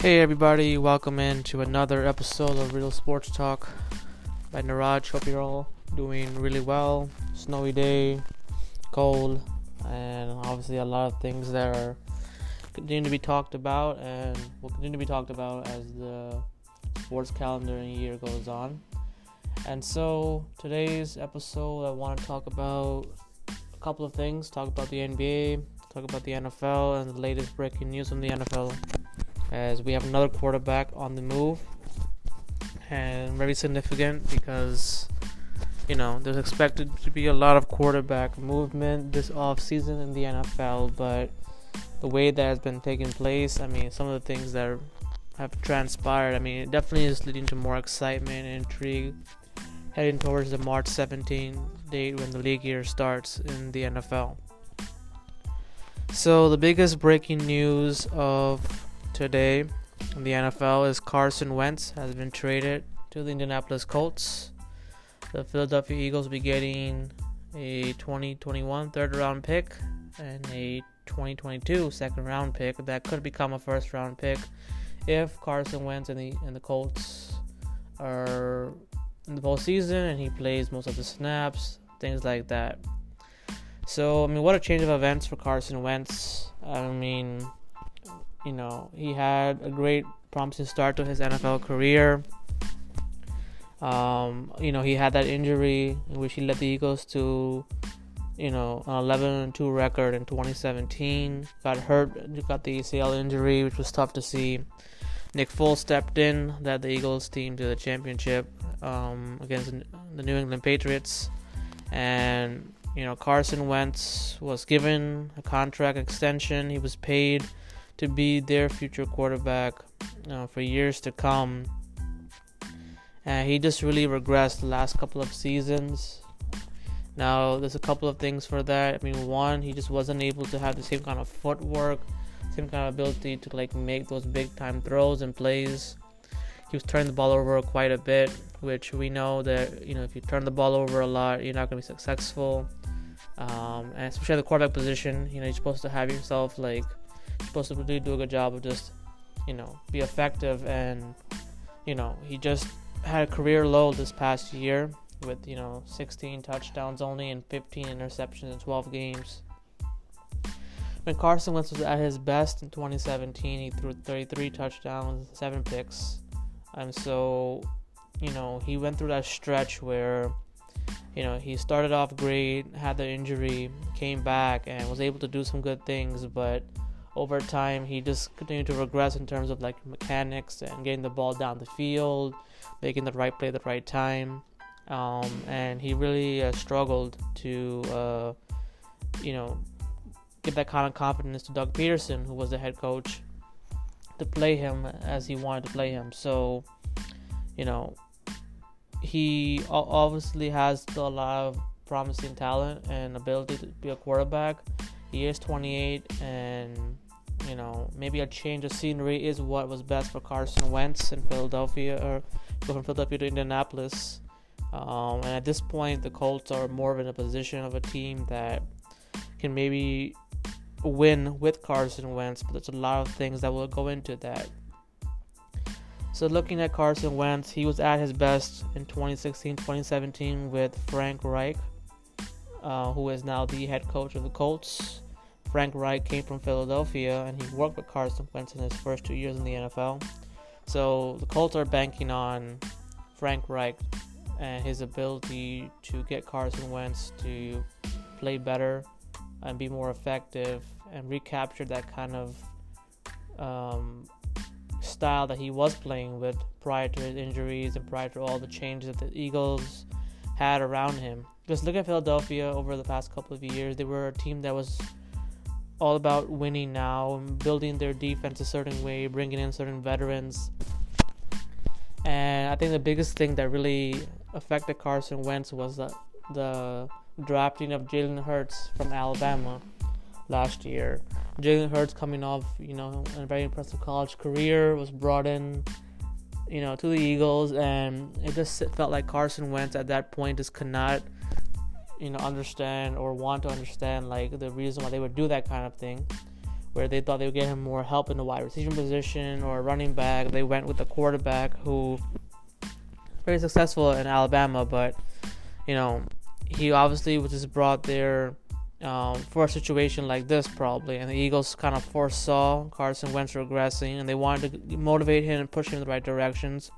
Hey everybody, welcome in to another episode of Real Sports Talk by Niraj. Hope you're all doing really well. Snowy day, cold, and obviously a lot of things that are continue to be talked about and will continue to be talked about as the sports calendar and year goes on. And so today's episode I want to talk about a couple of things, talk about the NBA, talk about the NFL and the latest breaking news from the NFL as we have another quarterback on the move. And very significant because you know there's expected to be a lot of quarterback movement this off season in the NFL but the way that has been taking place I mean some of the things that have transpired I mean it definitely is leading to more excitement and intrigue heading towards the March 17 date when the league year starts in the NFL so the biggest breaking news of today in the NFL is Carson Wentz has been traded to the Indianapolis Colts. The Philadelphia Eagles will be getting a 2021 third round pick and a 2022 second round pick that could become a first round pick if Carson Wentz and the and the Colts are in the postseason and he plays most of the snaps, things like that. So I mean, what a change of events for Carson Wentz. I mean, you know, he had a great promising start to his NFL career. Um, you know, he had that injury in which he led the Eagles to, you know, an 11 2 record in 2017. Got hurt, got the ACL injury, which was tough to see. Nick Foles stepped in, led the Eagles team to the championship um, against the New England Patriots. And, you know, Carson Wentz was given a contract extension. He was paid to be their future quarterback uh, for years to come. And he just really regressed the last couple of seasons. Now, there's a couple of things for that. I mean, one, he just wasn't able to have the same kind of footwork, same kind of ability to like make those big time throws and plays. He was turning the ball over quite a bit, which we know that you know if you turn the ball over a lot, you're not going to be successful. Um, and especially at the quarterback position, you know, you're supposed to have yourself like supposed to really do a good job of just, you know, be effective. And, you know, he just had a career low this past year with, you know, 16 touchdowns only and 15 interceptions in 12 games. When Carson Wentz was at his best in 2017, he threw 33 touchdowns, 7 picks. And so, you know, he went through that stretch where, you know, he started off great, had the injury, came back, and was able to do some good things, but over time he just continued to regress in terms of like mechanics and getting the ball down the field making the right play at the right time. Um, and he really uh, struggled to uh, you know give that kind of confidence to Doug Pederson, who was the head coach to play him as he wanted to play him. So you know he obviously has still a lot of promising talent and ability to be a quarterback. He is 28 and you know, maybe a change of scenery is what was best for Carson Wentz in Philadelphia or go from Philadelphia to Indianapolis. Um, and at this point, the Colts are more in a position of a team that can maybe win with Carson Wentz, but there's a lot of things that will go into that. So, looking at Carson Wentz, he was at his best in 2016 2017 with Frank Reich, uh, who is now the head coach of the Colts. Frank Reich came from Philadelphia and he worked with Carson Wentz in his first two years in the NFL. So the Colts are banking on Frank Reich and his ability to get Carson Wentz to play better and be more effective and recapture that kind of um, style that he was playing with prior to his injuries and prior to all the changes that the Eagles had around him. Because look at Philadelphia over the past couple of years, they were a team that was all about winning now, and building their defense a certain way, bringing in certain veterans. And I think the biggest thing that really affected Carson Wentz was the, the drafting of Jalen Hurts from Alabama last year. Jalen Hurts coming off, you know, a very impressive college career, was brought in, you know, to the Eagles, and it just felt like Carson Wentz at that point just could not – you know understand or want to understand like the reason why they would do that kind of thing where they thought they would get him more help in the wide receiver position or running back. They went with the quarterback who very successful in Alabama, but you know he obviously was just brought there um, for a situation like this probably, and the Eagles kind of foresaw Carson Wentz regressing, and they wanted to motivate him and push him in the right directions.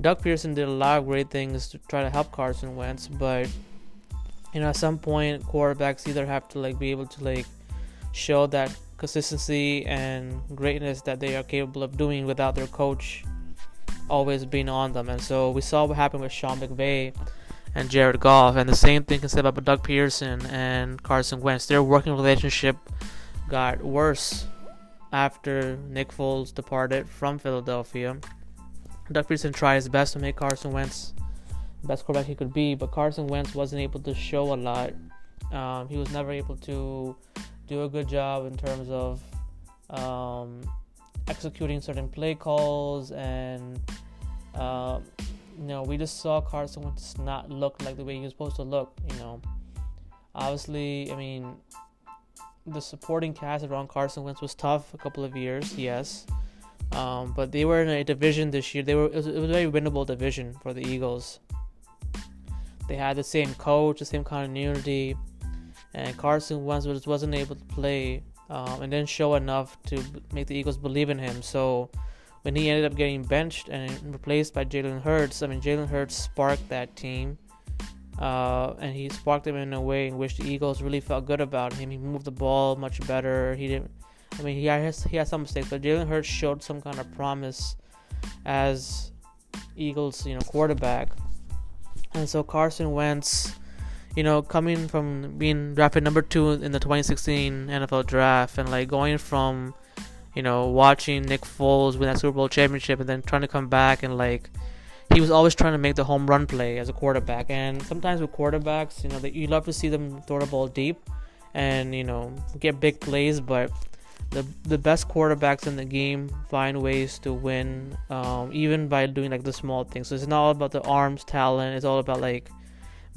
Doug Pederson did a lot of great things to try to help Carson Wentz, but you know at some point quarterbacks either have to like be able to like show that consistency and greatness that they are capable of doing without their coach always being on them. And so we saw what happened with Sean McVay and Jared Goff, and the same thing can say about Doug Pederson and Carson Wentz. Their working relationship got worse after Nick Foles departed from Philadelphia. Doug Pederson tried his best to make Carson Wentz best quarterback he could be, but Carson Wentz wasn't able to show a lot. Um, he was never able to do a good job in terms of um, executing certain play calls and uh, you know we just saw Carson Wentz not look like the way he was supposed to look you know. Obviously I mean the supporting cast around Carson Wentz was tough a couple of years yes. Um, but they were in a division this year. They were it was, it was a very winnable division for the Eagles they had the same coach the same continuity and Carson Wentz just wasn't able to play um, and didn't show enough to make the Eagles believe in him. So when he ended up getting benched and replaced by Jalen Hurts, I mean Jalen Hurts sparked that team, uh, and he sparked them in a way in which the Eagles really felt good about him. He moved the ball much better. He didn't. I mean, he has he had some mistakes, but Jalen Hurts showed some kind of promise as Eagles, you know, quarterback. And so Carson Wentz you know, coming from being drafted number two in the 2016 NFL draft and like going from, you know, watching Nick Foles win that Super Bowl championship and then trying to come back and like, he was always trying to make the home run play as a quarterback. And sometimes with quarterbacks, you know, that you love to see them throw the ball deep and you know get big plays, but the the best quarterbacks in the game find ways to win, um, even by doing like the small things. So it's not all about the arms talent. It's all about like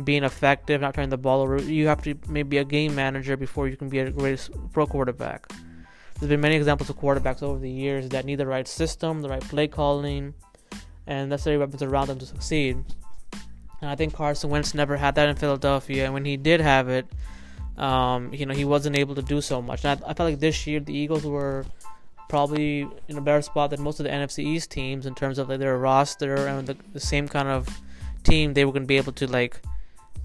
being effective, not turning the ball over. You have to maybe a game manager before you can be a great pro quarterback. There's been many examples of quarterbacks over the years that need the right system, the right play calling, and necessary weapons around them to succeed. And I think Carson Wentz never had that in Philadelphia, and when he did have it, um, you know, he wasn't able to do so much. And I, I felt like this year the Eagles were probably in a better spot than most of the NFC East teams in terms of like, their roster and the, the same kind of team they were going to be able to like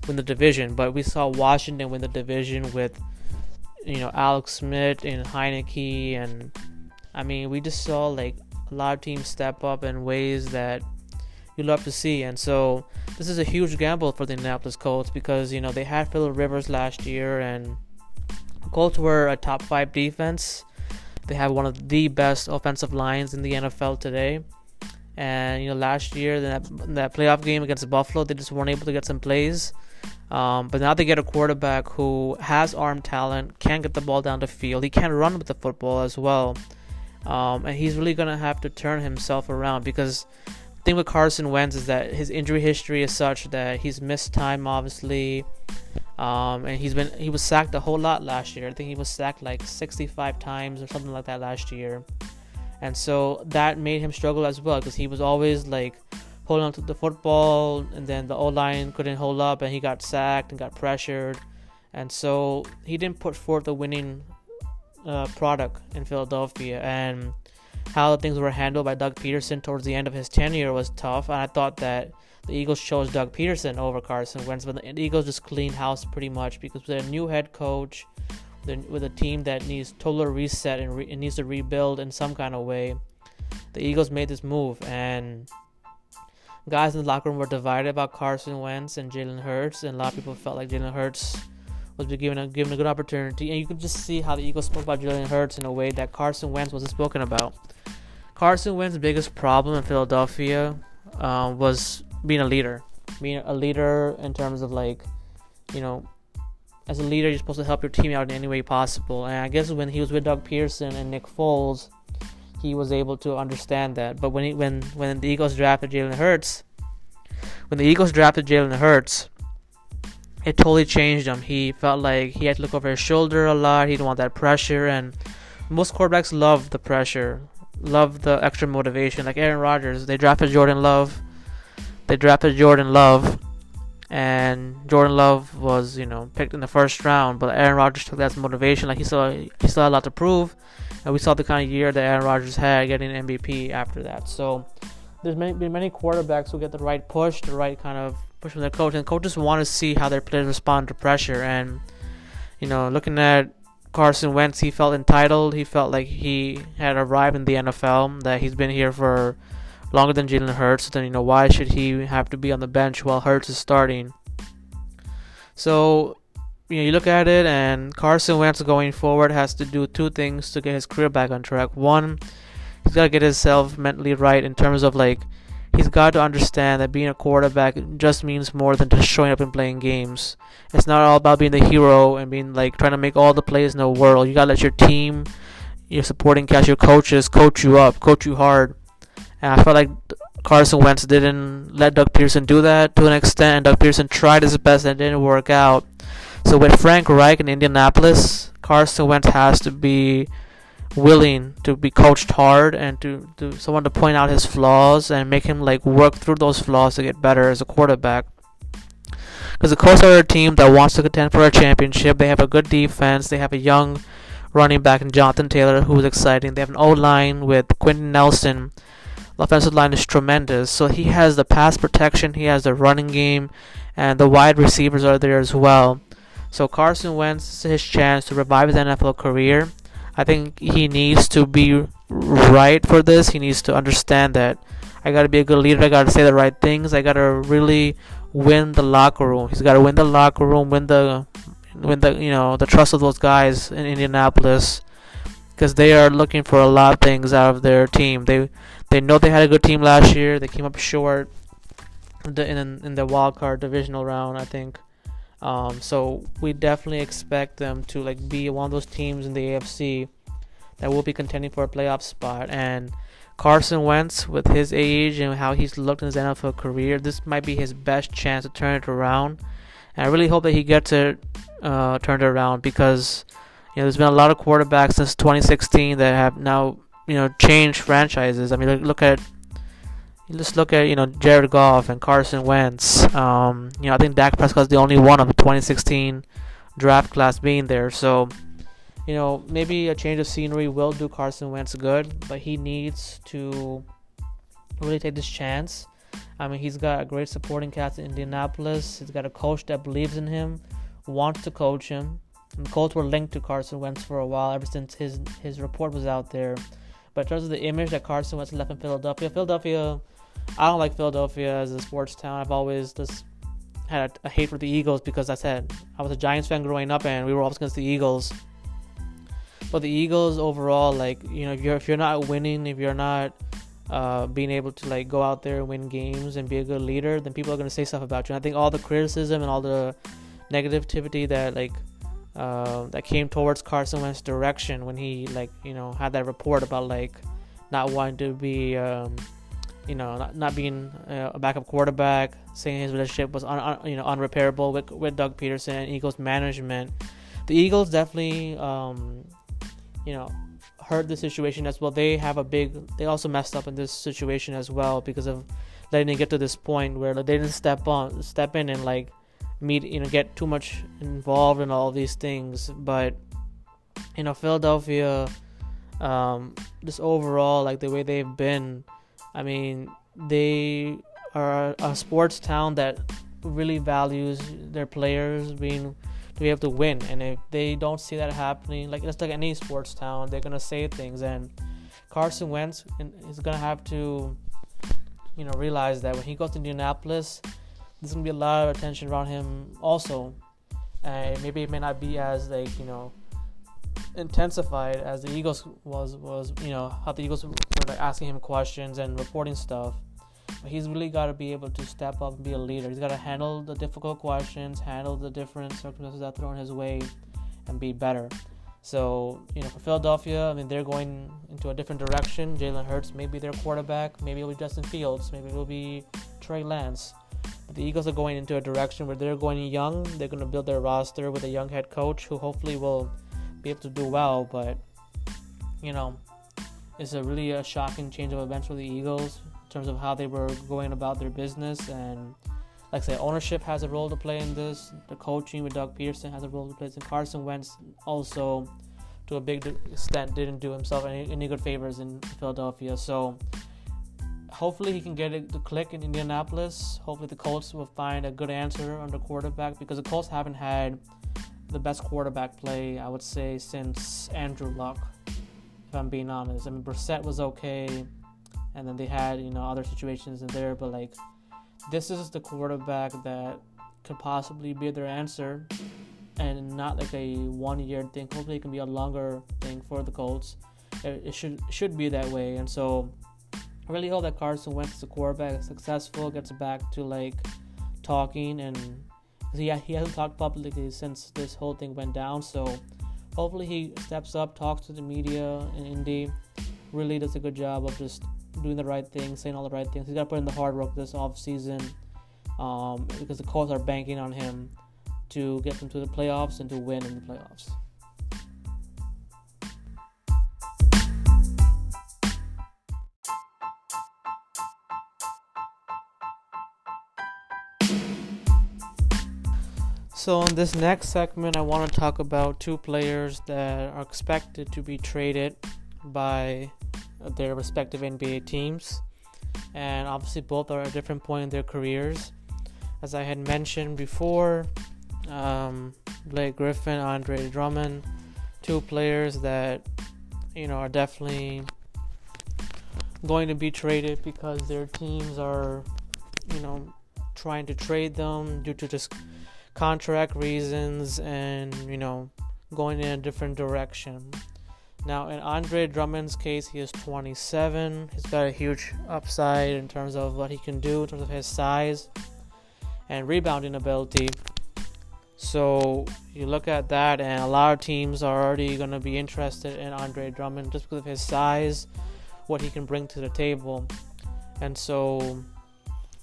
win the division, but we saw Washington win the division with you know Alex Smith and Heinicke, and I mean we just saw like a lot of teams step up in ways that you love to see, and so this is a huge gamble for the Indianapolis Colts because you know they had Philip Rivers last year, and Colts were a top five defense. They have one of the best offensive lines in the NFL today. And you know, last year that that playoff game against Buffalo, they just weren't able to get some plays. Um, but now they get a quarterback who has arm talent, can get the ball down the field. He can run with the football as well. Um, and he's really to have to turn himself around because thing with Carson Wentz is that his injury history is such that he's missed time, obviously. Um, and he's been he was sacked a whole lot last year. I think he was sacked like 65 times or something like that last year. And so that made him struggle as well because he was always like holding on to the football, and then the O line couldn't hold up, and he got sacked and got pressured, and so he didn't put forth a winning uh, product in Philadelphia. And how the things were handled by Doug Pederson towards the end of his tenure was tough, and I thought that the Eagles chose Doug Pederson over Carson Wentz, but the Eagles just cleaned house pretty much because with a new head coach, with a team that needs total reset and re- needs to rebuild in some kind of way, the Eagles made this move and guys in the locker room were divided about Carson Wentz and Jalen Hurts, and a lot of people felt like Jalen Hurts was given a given a good opportunity, and you could just see how the Eagles spoke about Jalen Hurts in a way that Carson Wentz wasn't spoken about. Carson Wentz's biggest problem in Philadelphia uh, was being a leader, being a leader in terms of like, you know, as a leader, you're supposed to help your team out in any way possible. And I guess when he was with Doug Pederson and Nick Foles, he was able to understand that. But when he, when when the Eagles drafted Jalen Hurts, when the Eagles drafted Jalen Hurts, it totally changed him. He felt like he had to look over his shoulder a lot. He didn't want that pressure, and most quarterbacks love the pressure, love the extra motivation. Like Aaron Rodgers, they drafted Jordan Love. They drafted Jordan Love, and Jordan Love was you know picked in the first round, but Aaron Rodgers took that as motivation. Like he still he had a lot to prove, and we saw the kind of year that Aaron Rodgers had getting MVP after that. So there's many, been many quarterbacks who get the right push, the right kind of push from their coach, and coaches want to see how their players respond to pressure. And you know, looking at Carson Wentz, he felt entitled. He felt like he had arrived in the NFL, that he's been here for longer than Jalen Hurts. Then you know, why should he have to be on the bench while Hurts is starting? So you know, you look at it, and Carson Wentz going forward has to do two things to get his career back on track. One he's got to get himself mentally right in terms of like he's got to understand that being a quarterback just means more than just showing up and playing games. It's not all about being the hero and being like trying to make all the plays in the world. You gotta let your team, your supporting cast, your coaches coach you up, coach you hard. And I felt like Carson Wentz didn't let Doug Pederson do that to an extent, and Doug Pederson tried his best and it didn't work out. So with Frank Reich in Indianapolis, Carson Wentz has to be willing to be coached hard and to, to someone to point out his flaws and make him like work through those flaws to get better as a quarterback. Because the Colts are a team that wants to contend for a championship. They have a good defense. They have a young running back in Jonathan Taylor who is exciting. They have an O line with Quenton Nelson. The offensive line is tremendous. So he has the pass protection, he has the running game, and the wide receivers are there as well. So Carson Wentz is his chance to revive his NFL career I think he needs to be right for this. He needs to understand that I got to be a good leader. I got to say the right things. I got to really win the locker room. He's got to win the locker room, win the win the you know the trust of those guys in Indianapolis because they are looking for a lot of things out of their team. They they know they had a good team last year. They came up short in the, in, in the wild card divisional round, I think. Um, so we definitely expect them to like be one of those teams in the AFC that will be contending for a playoff spot. And Carson Wentz, with his age and how he's looked in his NFL career, this might be his best chance to turn it around. And I really hope that he gets it uh, turned around because you know there's been a lot of quarterbacks since 2016 that have now you know changed franchises. I mean, look, look at just look at you know Jared Goff and Carson Wentz. Um, you know I think Dak Prescott's the only one of the 2016 draft class being there. So you know maybe a change of scenery will do Carson Wentz good, but he needs to really take this chance. I mean he's got a great supporting cast in Indianapolis. He's got a coach that believes in him, wants to coach him. And the Colts were linked to Carson Wentz for a while ever since his his report was out there. But in terms of the image that Carson Wentz left in Philadelphia, Philadelphia I don't like Philadelphia as a sports town. I've always just had a, a, hate for the Eagles because I said I was a Giants fan growing up and we were always against the Eagles. But the Eagles overall, like you know, if you're if you're not winning, if you're not uh, being able to like go out there and win games and be a good leader, then people are gonna say stuff about you. And I think all the criticism and all the negativity that like uh, that came towards Carson Wentz's direction when he like you know had that report about like not wanting to be um, you know, not, not being uh, a backup quarterback, saying his relationship was un, un, you know unrepairable with with Doug Pederson, Eagles management. The Eagles definitely, um, you know, hurt the situation as well. They have a big. They also messed up in this situation as well because of letting it get to this point where they didn't step on, step in and like meet, you know, get too much involved in all these things. But you know, Philadelphia, um, just overall, like the way they've been I mean, they are a sports town that really values their players being to be able to win. And if they don't see that happening, like just like any sports town, they're gonna say things. And Carson Wentz is gonna have to, you know, realize that when he goes to Indianapolis, there's gonna be a lot of attention around him also. And maybe it may not be as like you know intensified as the Eagles was was you know how the Eagles were like asking him questions and reporting stuff. But he's really got to be able to step up and be a leader. He's got to handle the difficult questions, handle the different circumstances that thrown his way, and be better. So you know, for Philadelphia, I mean they're going into a different direction. Jalen Hurts may be their quarterback. Maybe it'll be Justin Fields. Maybe it'll be Trey Lance. But the Eagles are going into a direction where they're going young. They're going to build their roster with a young head coach who hopefully will be able to do well. But you know, it's a really a shocking change of events for the Eagles in terms of how they were going about their business and like I say, ownership has a role to play in this. The coaching with Doug Pederson has a role to play. And Carson Wentz also, to a big extent, didn't do himself any, any good favors in Philadelphia. So hopefully he can get it to click in Indianapolis. Hopefully the Colts will find a good answer on the quarterback because the Colts haven't had the best quarterback play I would say since Andrew Luck. If I'm being honest, I mean Brissett was okay, and then they had you know other situations in there, but like this is the quarterback that could possibly be their answer and not like a one year thing. Hopefully, it can be a longer thing for the Colts. It, it should should be that way, and so I really hope that Carson Wentz, the quarterback, is successful, gets back to like talking, and he he hasn't talked publicly since this whole thing went down. So hopefully, he steps up, talks to the media in Indy, really does a good job of just doing the right things, saying all the right things. He's got to put in the hard work this off season um, because the Colts are banking on him to get them to the playoffs and to win in the playoffs. So, in this next segment, I want to talk about two players that are expected to be traded by their respective NBA teams. And obviously, both are at a different point in their careers. As I had mentioned before, um, Blake Griffin, Andre Drummond, two players that you know are definitely going to be traded because their teams are, you know, trying to trade them due to just contract reasons and you know going in a different direction. Now, in Andre Drummond's case, he is 27. He's got a huge upside in terms of what he can do, in terms of his size and rebounding ability. So, you look at that, and a lot of teams are already going to be interested in Andre Drummond just because of his size, what he can bring to the table. And so,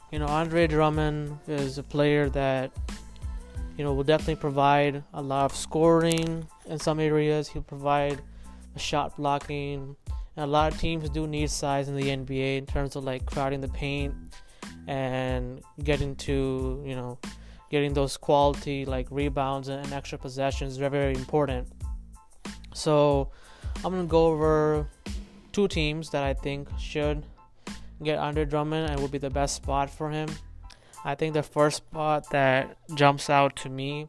you know, Andre Drummond is a player that, you know, will definitely provide a lot of scoring in some areas. He'll provide shot blocking. And a lot of teams do need size in the NBA in terms of like crowding the paint and getting to, you know, getting those quality like rebounds and extra possessions. Very, very important. So I'm going to go over two teams that I think should get Andre Drummond and would be the best spot for him. I think the first spot that jumps out to me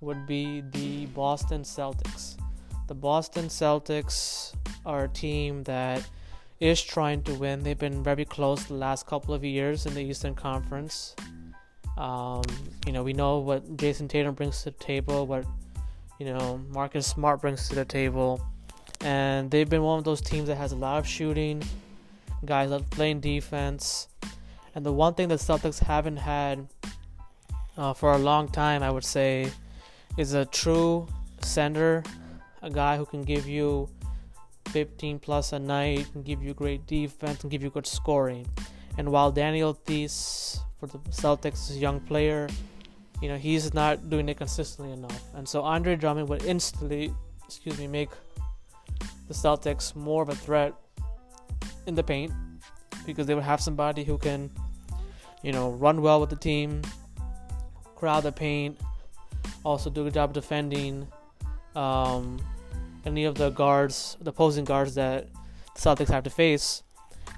would be the Boston Celtics the Boston Celtics are a team that is trying to win. They've been very close the last couple of years in the Eastern Conference. Um, you know, we know what Jayson Tatum brings to the table, what you know Marcus Smart brings to the table, and they've been one of those teams that has a lot of shooting, guys that playing defense, and the one thing the Celtics haven't had uh, for a long time, I would say, is a true center a guy who can give you 15 plus a night, can give you great defense, and give you good scoring. And while Daniel Theis for the Celtics is a young player, you know he's not doing it consistently enough. And so Andre Drummond would instantly, excuse me, make the Celtics more of a threat in the paint because they would have somebody who can, you know, run well with the team, crowd the paint, also do a good job defending. Um, any of the guards, the opposing guards that the Celtics have to face.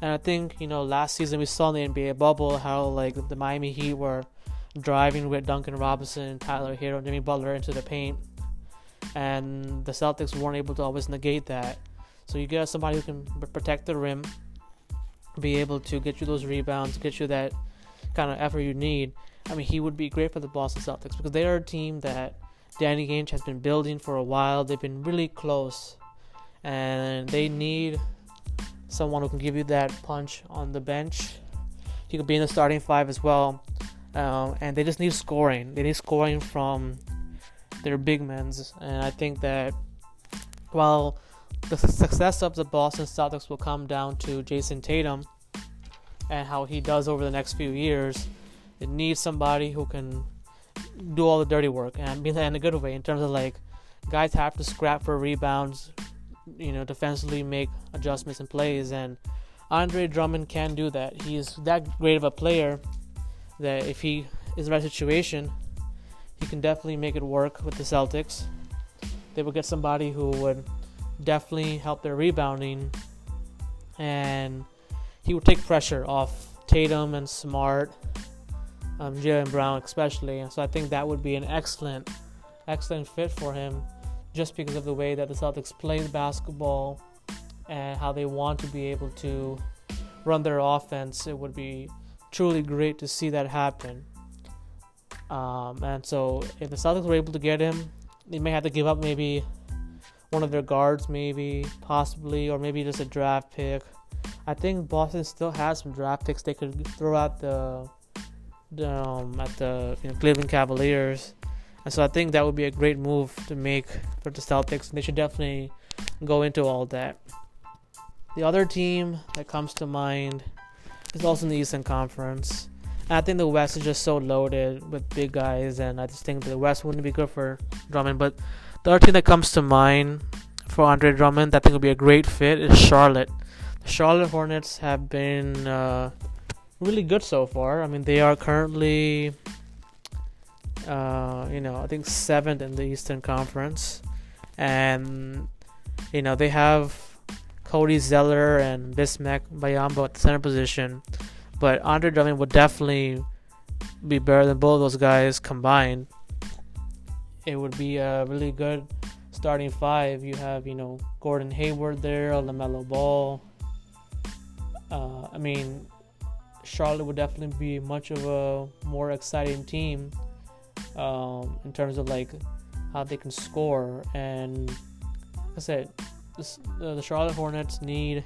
And I think, you know, last season we saw in the NBA bubble how, like, the Miami Heat were driving with Duncan Robinson, Tyler Herro, and Jimmy Butler into the paint. And the Celtics weren't able to always negate that. So you get somebody who can protect the rim, be able to get you those rebounds, get you that kind of effort you need. I mean, he would be great for the Boston Celtics because they are a team that Danny Ainge has been building for a while. They've been really close, and they need someone who can give you that punch on the bench. He could be in the starting five as well, um, and they just need scoring. They need scoring from their big men's, and I think that while the success of the Boston Celtics will come down to Jayson Tatum and how he does over the next few years. It needs somebody who can do all the dirty work, and mean that in a good way in terms of like guys have to scrap for rebounds, you know, defensively make adjustments and plays. And Andre Drummond can do that. He's that great of a player that if he is in the right situation, he can definitely make it work with the Celtics. They will get somebody who would definitely help their rebounding, and he would take pressure off Tatum and Smart, um, Jaylen Brown especially. So I think that would be an excellent, excellent fit for him, just because of the way that the Celtics play basketball and how they want to be able to run their offense. It would be truly great to see that happen. Um, and so if the Celtics were able to get him, they may have to give up maybe one of their guards, maybe, possibly, or maybe just a draft pick. I think Boston still has some draft picks they could throw out the, the um, at the you know, Cleveland Cavaliers, and so I think that would be a great move to make for the Celtics. They should definitely go into all that. The other team that comes to mind is also in the Eastern Conference. And I think the West is just so loaded with big guys, and I just think the West wouldn't be good for Drummond. But the other team that comes to mind for Andre Drummond that I think would be a great fit is Charlotte. Charlotte Hornets have been uh, really good so far. I mean, they are currently, uh, you know, I think seventh in the Eastern Conference, and you know they have Cody Zeller and Bismack Biyombo at the center position. But Andre Drummond would definitely be better than both those guys combined. It would be a really good starting five. You have, you know, Gordon Hayward there, LaMelo Ball. Uh, I mean, Charlotte would definitely be much of a more exciting team um, in terms of like how they can score. And like I said, this, uh, the Charlotte Hornets need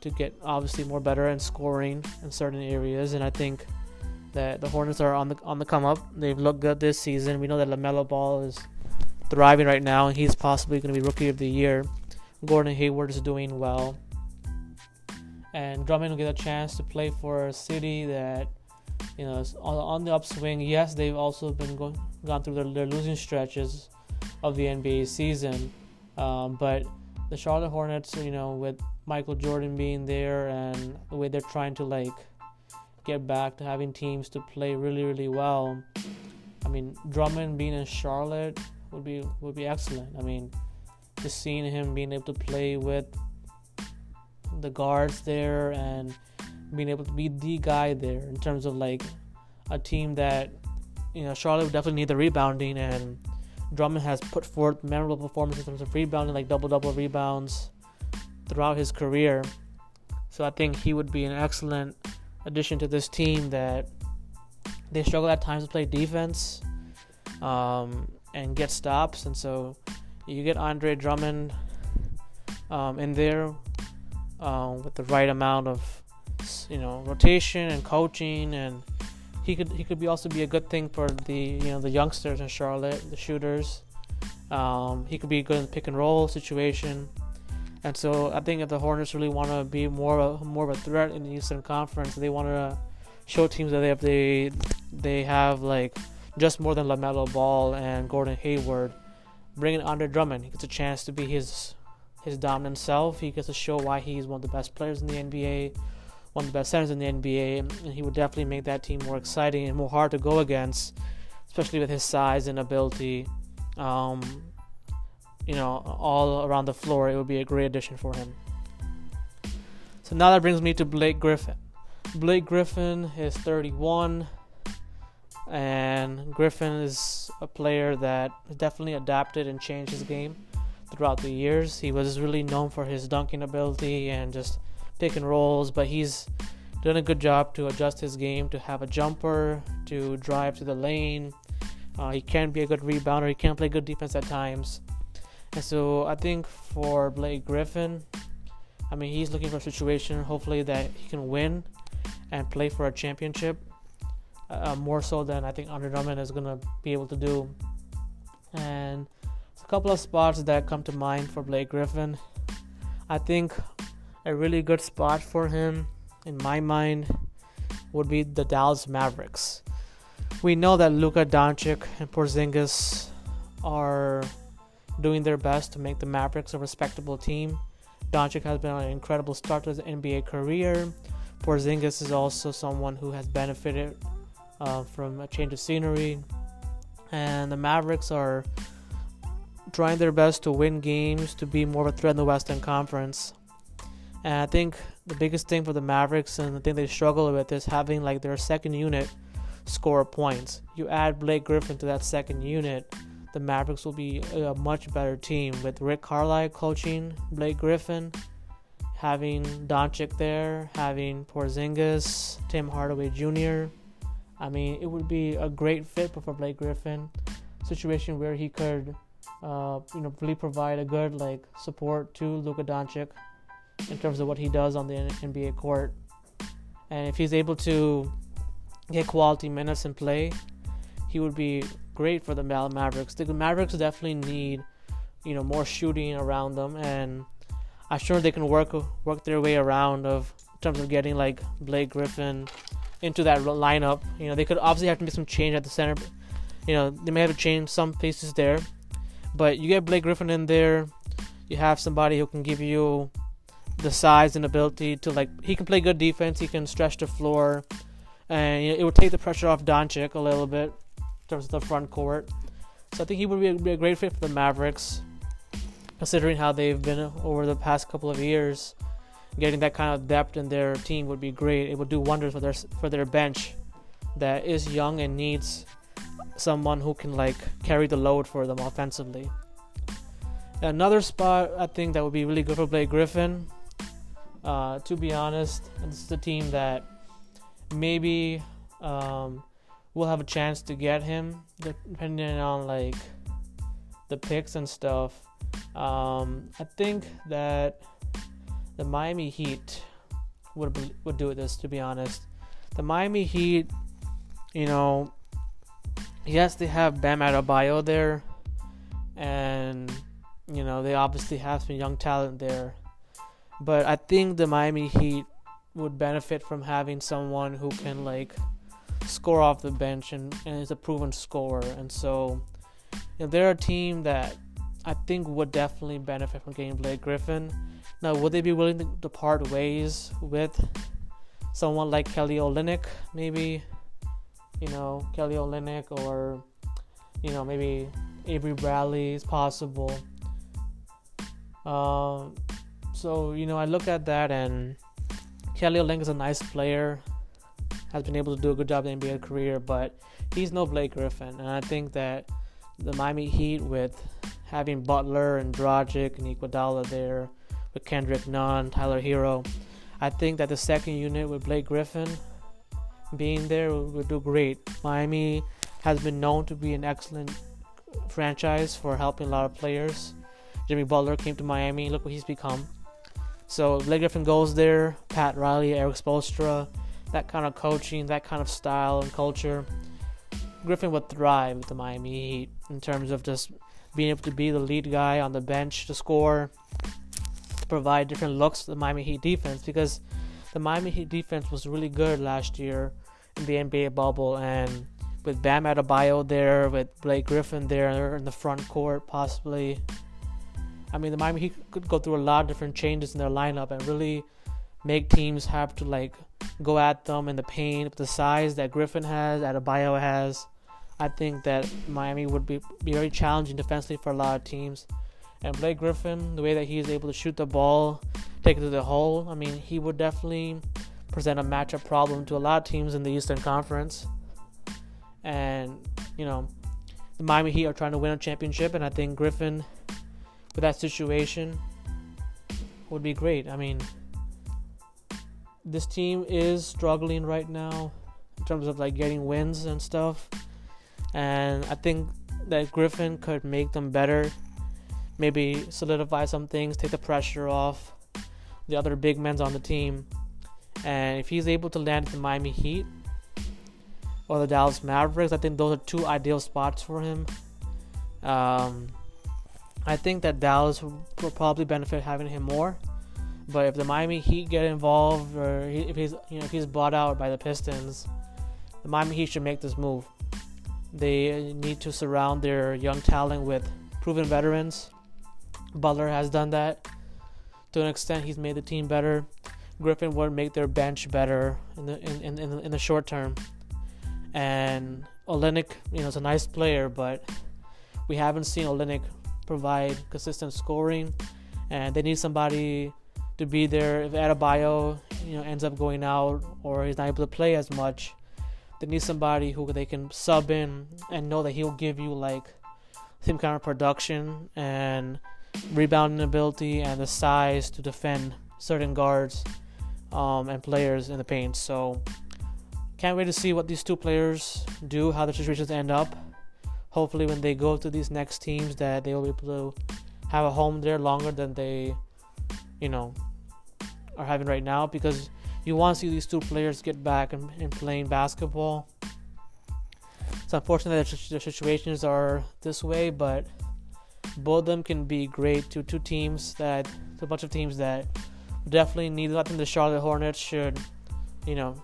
to get obviously more better in scoring in certain areas, and I think that the Hornets are on the on the come up. They've looked good this season. We know that LaMelo Ball is thriving right now, and he's possibly going to be Rookie of the Year. Gordon Hayward is doing well, and Drummond will get a chance to play for a city that you know is on, the upswing. Yes, they've also been going gone through their, their losing stretches of the NBA season, um, but the Charlotte Hornets, you know, with Michael Jordan being there and the way they're trying to like get back to having teams to play really, really well. I mean, Drummond being in Charlotte would be would be excellent. I mean, just seeing him being able to play with the guards there and being able to be the guy there in terms of like a team that you know Charlotte would definitely need the rebounding and Drummond has put forth memorable performances in terms of rebounding, like double double rebounds throughout his career. So I think he would be an excellent addition to this team that they struggle at times to play defense um, and get stops. And so you get Andre Drummond um, in there um, with the right amount of you know rotation and coaching and he could he could be also be a good thing for the you know the youngsters in Charlotte, the shooters. Um, he could be good in the pick and roll situation, and so I think if the Hornets really want to be more of a, more of a threat in the Eastern Conference, they want to show teams that they have they they have like just more than LaMelo Ball and Gordon Hayward. Bringing Andre Drummond, he gets a chance to be his his dominant self. He gets to show why he's one of the best players in the NBA one of the best centers in the NBA, and he would definitely make that team more exciting and more hard to go against, especially with his size and ability. Um, you know, all around the floor, it would be a great addition for him. So now that brings me to Blake Griffin. Blake Griffin is 31, and Griffin is a player that definitely adapted and changed his game throughout the years. He was really known for his dunking ability and just pick and rolls, but he's done a good job to adjust his game to have a jumper, to drive to the lane. Uh, he can be a good rebounder. He can play good defense at times. And so I think for Blake Griffin, I mean, he's looking for a situation, hopefully, that he can win and play for a championship. Uh, more so than I think Andre Drummond is going to be able to do. And couple of spots that come to mind for Blake Griffin. I think a really good spot for him, in my mind, would be the Dallas Mavericks. We know that Luka Doncic and Porzingis are doing their best to make the Mavericks a respectable team. Doncic has been on an incredible start to his NBA career. Porzingis is also someone who has benefited uh, from a change of scenery, and the Mavericks are trying their best to win games to be more of a threat in the Western Conference. And I think the biggest thing for the Mavericks and the thing they struggle with is having like their second unit score points. You add Blake Griffin to that second unit, the Mavericks will be a much better team with Rick Carlisle coaching Blake Griffin, having Doncic there, having Porzingis, Tim Hardaway Jr. I mean, it would be a great fit for Blake Griffin. Situation where he could, uh, you know, really provide a good like support to Luka Doncic in terms of what he does on the NBA court. And if he's able to get quality minutes and play, he would be great for the Mavericks. The Mavericks definitely need, you know, more shooting around them, and I'm sure they can work work their way around of in terms of getting like Blake Griffin into that lineup. You know, they could obviously have to make some change at the center. You know, they may have to change some pieces there, but you get Blake Griffin in there. You have somebody who can give you the size and ability to like he can play good defense. He can stretch the floor and it would take the pressure off Doncic a little bit in terms of the front court. So I think he would be a, be a great fit for the Mavericks, considering how they've been over the past couple of years. Getting that kind of depth in their team would be great. It would do wonders for their for their bench that is young and needs someone who can like carry the load for them offensively. Another spot I think that would be really good for Blake Griffin. Uh, to be honest, this is a team that maybe um, we'll have a chance to get him depending on like the picks and stuff. Um, I think that the Miami Heat would would do this. To be honest, the Miami Heat, you know, yes, they have Bam Adebayo there, and you know they obviously have some young talent there, but I think the Miami Heat would benefit from having someone who can like score off the bench and, and is a proven scorer. And so you know, they're a team that I think would definitely benefit from getting Blake Griffin. Now, would they be willing to, to part ways with someone like Kelly Olynyk? Maybe, you know, Kelly Olynyk or, you know, maybe Avery Bradley is possible. Um, so, you know, I look at that and Kelly Olynyk is a nice player, has been able to do a good job in NBA career, but he's no Blake Griffin. And I think that the Miami Heat, with having Butler and Dragic and Iguodala there, with Kendrick Nunn, Tyler Herro, I think that the second unit with Blake Griffin being there would do great. Miami has been known to be an excellent franchise for helping a lot of players. Jimmy Butler came to Miami. Look what he's become. So Blake Griffin goes there, Pat Riley, Erik Spoelstra, that kind of coaching, that kind of style and culture. Griffin would thrive with the Miami Heat in terms of just being able to be the lead guy on the bench to score, To provide different looks to the Miami Heat defense because the Miami Heat defense was really good last year in the NBA bubble and with Bam Adebayo there, with Blake Griffin there in the front court possibly I mean, the Miami Heat could go through a lot of different changes in their lineup and really make teams have to like go at them in the paint the size that Griffin has, Adebayo has. I think that Miami would be, be very challenging defensively for a lot of teams. And Blake Griffin, the way that he is able to shoot the ball, take it to the hole, I mean, he would definitely present a matchup problem to a lot of teams in the Eastern Conference. And, you know, the Miami Heat are trying to win a championship, and I think Griffin with that situation would be great. I mean, this team is struggling right now in terms of like getting wins and stuff. And I think that Griffin could make them better. Maybe solidify some things, take the pressure off the other big men on the team. And if he's able to land the Miami Heat or the Dallas Mavericks, I think those are two ideal spots for him. Um, I think that Dallas will probably benefit having him more. But if the Miami Heat get involved, or if he's you know if he's bought out by the Pistons, the Miami Heat should make this move. They need to surround their young talent with proven veterans. Butler has done that to an extent. He's made the team better. Griffin would make their bench better in the in, in, in, the, short term. And Olynyk, you know, is a nice player, but we haven't seen Olynyk provide consistent scoring, and they need somebody to be there if Adebayo, you know, ends up going out or he's not able to play as much. They need somebody who they can sub in and know that he'll give you like same kind of production and rebounding ability and the size to defend certain guards um, and players in the paint. So can't wait to see what these two players do, how the situations end up. Hopefully, when they go to these next teams, that they will be able to have a home there longer than they, you know, are having right now. Because you want to see these two players get back and, and playing basketball. It's unfortunate that their situations are this way, but both of them can be great to two teams that, to a bunch of teams that definitely need. I think the Charlotte Hornets should, you know,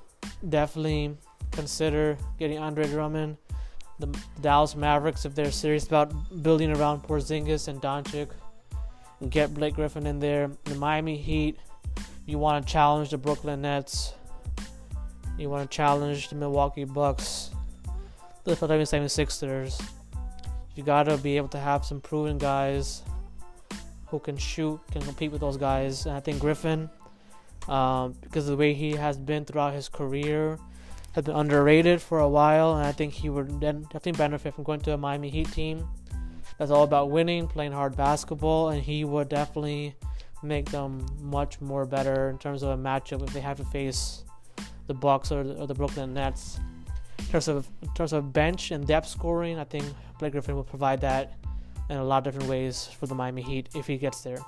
definitely consider getting Andre Drummond. The Dallas Mavericks, if they're serious about building around Porzingis and Doncic, get Blake Griffin in there. The Miami Heat, you want to challenge the Brooklyn Nets. You want to challenge the Milwaukee Bucks, the Philadelphia 76ers. You gotta be able to have some proven guys who can shoot, can compete with those guys. And I think Griffin um, because of the way he has been throughout his career, has been underrated for a while, and I think he would then definitely benefit from going to a Miami Heat team that's all about winning, playing hard basketball, and he would definitely make them much more better in terms of a matchup if they have to face the Bucks or the, or the Brooklyn Nets. In terms of in terms of bench and depth scoring, I think Blake Griffin will provide that in a lot of different ways for the Miami Heat if he gets there.